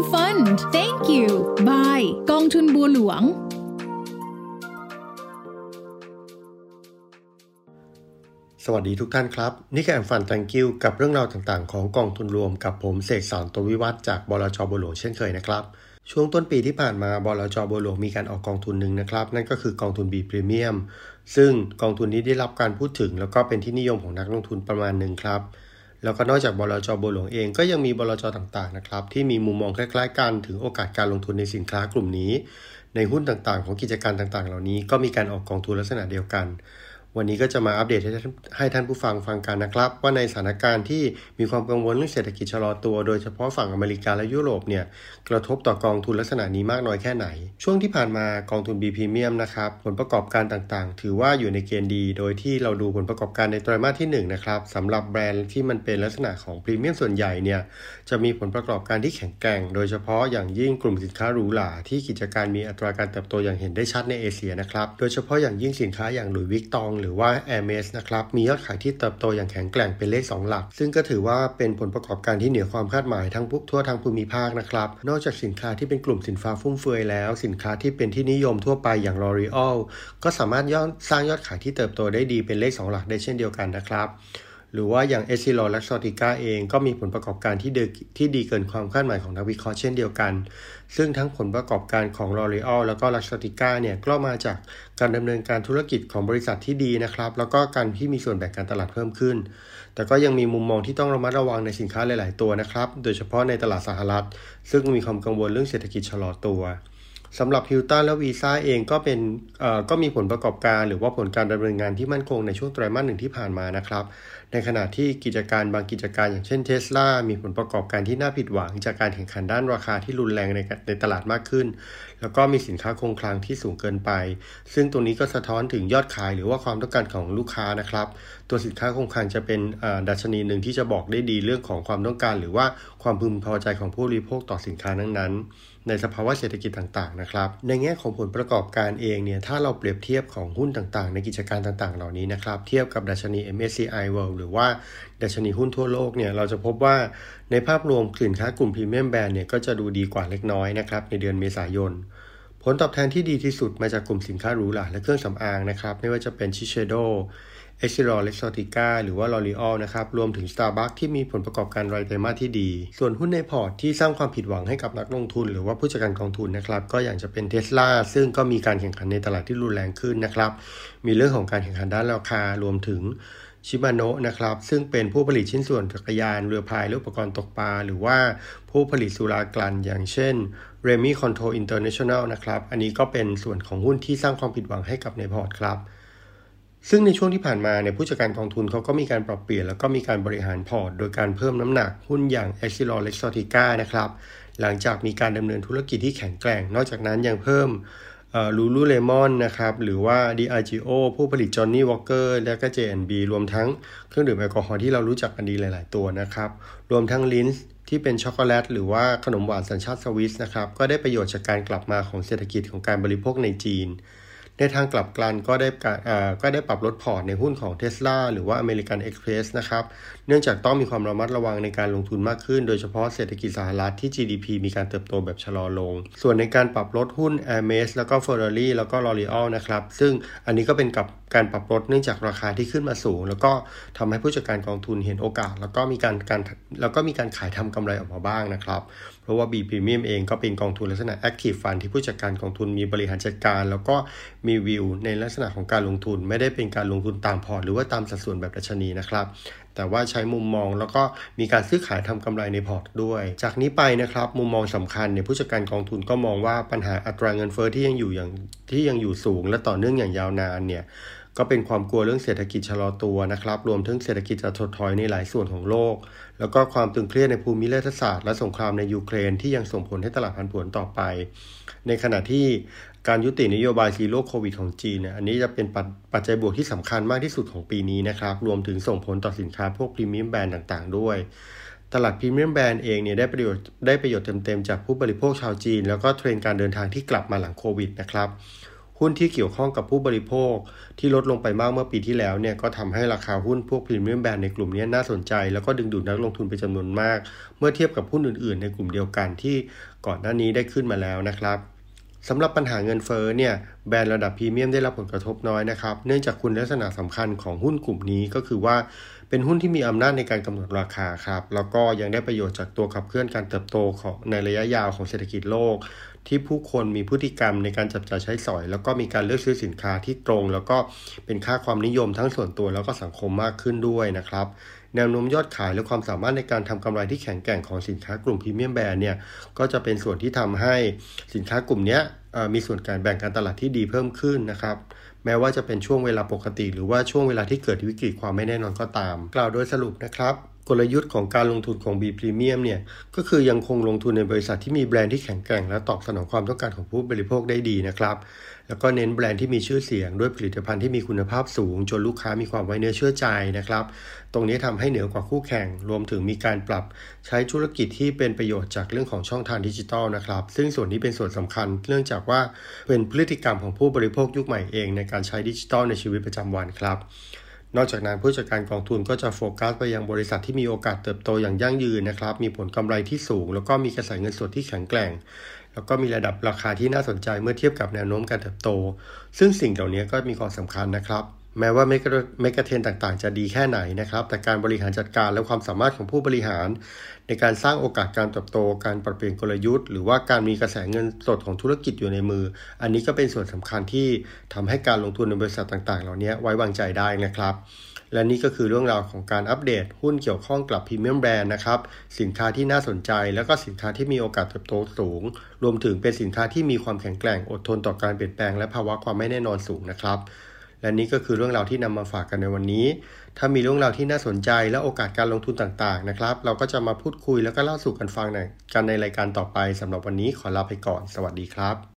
Premium Fund Thank you Bye กองทุนบัวหลวง สวัสดีทุกท่านครับ นี่คือแอมฟันตังกิวกับเรื่องราวต่างๆ ของกองทุนรวมกับผมเสกสารตวิวัฒจากบลจบัวหลวงเช่นเคยนะครับ ช่วงต้นปีที่ผ่านมาบลจบัวหลวงมีการออกกองทุนหนึ่งนะครับ นั่นก็คือกองทุน B Premium ซึ่งกองทุนนี้ได้รับการพูดถึง แล้วก็เป็นที่นิยมของนักลงทุนประมาณหนึ่งครับ แล้วก็นอกจากบลจบัวหลวงเองก็ยังมีบลจต่างๆนะครับที่มีมุมมองคล้าย ๆ กันถึงโอกาสการลงทุนในสินค้ากลุ่มนี้ ในหุ้นต่างๆ ของกิจการต่างๆ เหล่านี้ก็มีการออกกองทุนลักษณะเดียวกัน วันนี้ก็จะมาอัปเดตให้ท่านให้ท่านผู้ฟังฟังกันนะครับ ว่าในสถานการณ์ที่มีความกังวลเรื่องเศรษฐกิจชะลอตัว โดยเฉพาะฝั่งอเมริกาและยุโรปเนี่ยกระทบต่อกองทุนลักษณะนี้มากน้อยแค่ไหน ช่วงที่ผ่านมากองทุน B Premium นะครับผลประกอบการต่างๆ ถือว่าอยู่ในเกณฑ์ดี โดยที่เราดูผลประกอบการในไตรมาสที่1นะครับสำหรับแบรนด์ที่มันเป็นลักษณะของพรีเมียมส่วนใหญ่เนี่ยจะมีผลประกอบการที่แข็งแกร่ง โดยเฉพาะอย่างยิ่งกลุ่มสินค้าหรูหราที่กิจการมีอัตราการเติบโตอย่างเห็นได้ชัดในเอเชียนะครับโดยเฉพาะอย่างยิ่งสินค้าอย่างหลุยส์วิกตองหรือว่า a i r m e s นะครับ มียอดขายที่เติบโตอย่างแข็งแกร่งเป็นเลข 2 หลัก ซึ่งก็ถือว่าเป็นผลประกอบการที่เหนือความคาดหมายทั้งทั่วทั้งภูมิภาคนะครับ นอกจากสินค้าที่เป็นกลุ่มสินค้าฟุ่มเฟือยแล้ว สินค้าที่เป็นที่นิยมทั่วไปอย่าง L'Oreal ก็สามารถยอดสร้างยอดขายที่เติบโตได้ดีเป็นเลข 2 หลักได้เช่นเดียวกันนะครับ หรือว่าอย่างเอซิลอและซอติก้าเองก็มีผลประกอบการที่ดีที่ดีเกินความคาดหมายของนักวิเคราะห์เช่นเดียวกัน ซึ่งทั้งผลประกอบการของ L'Oreal แล้วก็ l u x o t i c a เนี่ยก็มาจากการดำเนินการธุรกิจของบริษัทที่ดีนะครับ แล้วก็การที่มีส่วนแบ่งการตลาดเพิ่มขึ้น แต่ก็ยังมีมุมมองที่ต้องระมัดระวังในสินค้าหลาย ๆ ตัวนะครับ โดยเฉพาะในตลาดสหรัฐ ซึ่งมีความกังวลเรื่องเศรษฐกิจชะลอตัวสำหรับฮิลตันและวีซ่าเองก็เป็นก็มีผลประกอบการ หรือว่าผลการดำเนินงานที่มั่นคงในช่วงไตรมาสหนึ่งที่ผ่านมานะครับ ในขณะที่กิจการบางกิจการอย่างเช่นเทสลามีผลประกอบการที่น่าผิดหวัง จากการแข่งขันด้านราคาที่รุนแรงในในตลาดมากขึ้น แล้วก็มีสินค้าคงคลังที่สูงเกินไป ซึ่งตรงนี้ก็สะท้อนถึงยอดขายหรือว่าความต้องการของลูกค้านะครับ ตัวสินค้าคงคลังจะเป็นดัชนีหนึ่งที่จะบอกได้ดีเรื่องของความต้องการ หรือว่าความพึงพอใจของผู้บริโภคต่อสินค้านั้นๆ ในสภาวะเศรษฐกิจต่างๆนะครับ ในแง่ของผลประกอบการเองเนี่ยถ้าเราเปรียบเทียบของหุ้นต่างๆ ในกิจการต่างๆ เหล่านี้นะครับเทียบกับดัชนี MSCI World หรือว่าดัชนีหุ้นทั่วโลกเนี่ยเราจะพบว่าในภาพรวมสินค้ากลุ่ม premium brand เนี่ยก็จะดูดีกว่าเล็กน้อยนะครับในเดือนเมษายน ผลตอบแทนที่ดีที่สุดมาจากกลุ่มสินค้าหรูหราและเครื่องสำอางนะครับไม่ว่าจะเป็น Shiseido EssilorLuxottica หรือว่า L'Oréal นะครับ รวมถึง Starbucks ที่มีผลประกอบการรายไตรมาสที่ดี ส่วนหุ้นในพอร์ตที่สร้างความผิดหวังให้กับนักลงทุน หรือว่าผู้จัดการกองทุนนะครับ ก็อย่างจะเป็นเทสลาซึ่งก็มีการแข่งขันในตลาดที่รุนแรงขึ้นนะครับ มีเรื่องของการแข่งขันด้านราคารวมถึงชิบาโนะนะครับ ซึ่งเป็นผู้ผลิตชิ้นส่วนจักรยานเรือพายและอุปกรณ์ตกปลา หรือว่าผู้ผลิตสุรากลั่นอย่างเช่น Remy Control International นะครับ อันนี้ก็เป็นส่วนของหุ้นที่สร้างความผิดหวังให้กับในพอร์ตครับ ซึ่งในช่วงที่ผ่านมาเนี่ยผู้จัดการกองทุนเขาก็มีการปรับเปลี่ยนแล้วก็มีการบริหารพอร์ต โดยการเพิ่มน้ำหนักหุ้นอย่าง e x i l o r Exotica นะครับ หลังจากมีการดำเนินธุรกิจที่แข็งแกร่ง นอกจากนั้นยังเพิ่มLululemon นะครับ หรือว่า Diageo ผู้ผลิต Johnnie Walker และก็ J&B รวมทั้งเครื่องดื่มแอลกอฮอล์ที่เรารู้จักกันดีหลาย ๆ ตัวนะครับ รวมทั้ง Lindt ที่เป็นช็อกโกแลตหรือว่าขนมหวานสัญชาติสวิสนะครับ ก็ได้ประโยชน์จากการกลับมาของเศรษฐกิจของการบริโภคในจีน ในทางกลับกันก็ได้ก็ได้ปรับลดพอร์ตในหุ้นของ Tesla หรือว่า American Express นะครับ เนื่องจากต้องมีความระมัดระวังในการลงทุนมากขึ้น โดยเฉพาะเศรษฐกิจสหรัฐที่ GDP มีการเติบโตแบบชะลอลง ส่วนในการปรับลดหุ้น Hermes แล้วก็ Ferrari แล้วก็ L'Oreal นะครับ ซึ่งอันนี้ก็เป็นกับการปรับลดเนื่องจากราคาที่ขึ้นมาสูง แล้วก็ทำให้ผู้จัดการกองทุนเห็นโอกาส แล้วก็มีการการแล้วก็มีการขายทำกำไรออกมาบ้างนะครับ เพราะว่า B Premium เองก็เป็นกองทุนลักษณะ Active Fund ที่ผู้จัดการกองทุนมีบริหารจัดการ แล้วก็มีวิวในลักษณะของการลงทุน ไม่ได้เป็นการลงทุนตามพอร์ตหรือว่าตามสัดส่วนแบบดัชนีนะครับ แต่ว่าใช้มุมมองแล้วก็มีการซื้อขายทำกำไรในพอร์ตด้วย จากนี้ไปนะครับมุมมองสำคัญเนี่ยผู้จัดการกองทุนก็มองว่าปัญหาอัตราเงินเฟ้อที่ยังอยู่อย่างที่ยังอยู่สูง และต่อเนื่องอย่างยาวนานเนี่ยก็เป็นความกลัวเรื่องเศรษฐกิจชะลอตัวนะครับ รวมทั้งเศรษฐกิจจะถดถอยในหลายส่วนของโลก แล้วก็ความตึงเครียดในภูมิรัฐศาสตร์และสงครามในยูเครนที่ยังส่งผลให้ตลาดผันผวนต่อไป ในขณะที่ การยุตินโยบาย Zero COVID ของจีนเนี่ยอันนี้จะเป็นปัจจัยบวกที่สำคัญมากที่สุดของปีนี้นะครับ รวมถึงส่งผลต่อสินค้าพวก premium brand ต่างๆ ด้วย ตลาดพรีเมียมแบรนด์เองเนี่ยได้ประโยชน์ได้ประโยชน์เต็มๆจากผู้บริโภคชาวจีน แล้วก็เทรนการเดินทางที่กลับมาหลังโควิดนะครับหุ้นที่เกี่ยวข้องกับผู้บริโภคที่ลดลงไปมากเมื่อปีที่แล้วเนี่ยก็ทำให้ราคาหุ้นพวกพรีเมียมแบรนด์ในกลุ่มนี้น่าสนใจ แล้วก็ดึงดูดนักลงทุนไปจำนวนมาก เมื่อเทียบกับหุ้นอื่นๆ ในกลุ่มเดียวกันที่ก่อนหน้านี้ได้ขึ้นมาแล้วนะครับ สำหรับปัญหาเงินเฟ้อเนี่ยแบรนด์ระดับพรีเมียมได้รับผลกระทบน้อยนะครับ เนื่องจากคุณลักษณะสำคัญของหุ้นกลุ่มนี้ก็คือว่าเป็นหุ้นที่มีอำนาจในการกำหนดราคาครับ แล้วก็ยังได้ประโยชน์จากตัวขับเคลื่อนการเติบโตของในระยะยาวของเศรษฐกิจโลก ที่ผู้คนมีพฤติกรรมในการจับจ่ายใช้สอย แล้วก็มีการเลือกซื้อสินค้าที่ตรง แล้วก็เป็นค่าความนิยมทั้งส่วนตัวแล้วก็สังคมมากขึ้นด้วยนะครับ แนวโน้มยอดขายและความสามารถในการทำกำไรที่แข็งแกร่งของสินค้ากลุ่มพรีเมียมแบรนด์เนี่ยก็จะเป็นส่วนที่ทำให้สินค้ากลุ่มนี้มีส่วนการแบ่งการตลาดที่ดีเพิ่มขึ้นนะครับแม้ว่าจะเป็นช่วงเวลาปกติ หรือว่าช่วงเวลาที่เกิดวิกฤตความไม่แน่นอนก็ตาม กล่าวโดยสรุปนะครับ กลยุทธ์ของการลงทุนของ B Premium เนี่ยก็คือยังคงลงทุนในบริษัทที่มีแบรนด์ที่แข็งแกร่ง และตอบสนองความต้องการของผู้บริโภคได้ดีนะครับ แล้วก็เน้นแบรนด์ที่มีชื่อเสียงด้วยผลิตภัณฑ์ที่มีคุณภาพสูง จนลูกค้ามีความไว้เนื้อเชื่อใจนะครับ ตรงนี้ทำให้เหนือกว่าคู่แข่ง รวมถึงมีการปรับใช้ธุรกิจที่เป็นประโยชน์จากเรื่องของช่องทางดิจิทัลนะครับ ซึ่งส่วนนี้เป็นส่วนสำคัญ เนื่องจากว่าเป็นพฤติกรรมของผู้บริโภคยุคใหม่เอง ในการใช้ดิจิทัลในชีวิตประจำวันครับ นอกจากนั้นผู้จัดการกองทุนก็จะโฟกัสไปยังบริษัทที่มีโอกาสเติบโตอย่างยั่งยืนนะครับ มีผลกำไรที่สูง แล้วก็มีกระแสเงินสดที่แข็งแกร่ง แล้วก็มีระดับราคาที่น่าสนใจเมื่อเทียบกับแนวโน้มการเติบโต ซึ่งสิ่งเหล่านี้ก็มีความสำคัญนะครับ แม้ว่าเมกะเทนต่างๆ จะดีแค่ไหนนะครับ แต่การบริหารจัดการและความสามารถของผู้บริหาร ในการสร้างโอกาสการเติบโต การปรับเปลี่ยนกลยุทธ์ หรือว่าการมีกระแสเงินสดของธุรกิจอยู่ในมือ อันนี้ก็เป็นส่วนสำคัญที่ทำให้การลงทุนในบริษัทต่างๆ เหล่านี้ไว้วางใจได้นะครับ และนี่ก็คือเรื่องราวของการอัปเดต หุ้นเกี่ยวข้องกับพรีเมียมแบรนด์นะครับ สินค้าที่น่าสนใจ แล้วก็สินค้าที่มีโอกาสเติบโตสูง รวมถึงเป็นสินค้าที่มีความแข็งแกร่งอดทนต่อการเปลี่ยนแปลงและภาวะความไม่แน่นอนสูงนะครับ และนี่ก็คือเรื่องราวที่นำมาฝากกันในวันนี้ ถ้ามีเรื่องราวที่น่าสนใจและโอกาสการลงทุนต่างๆนะครับ เราก็จะมาพูดคุยแล้วก็เล่าสู่กันฟังกันในรายการต่อไปสำหรับวันนี้ขอลาไปก่อน สวัสดีครับ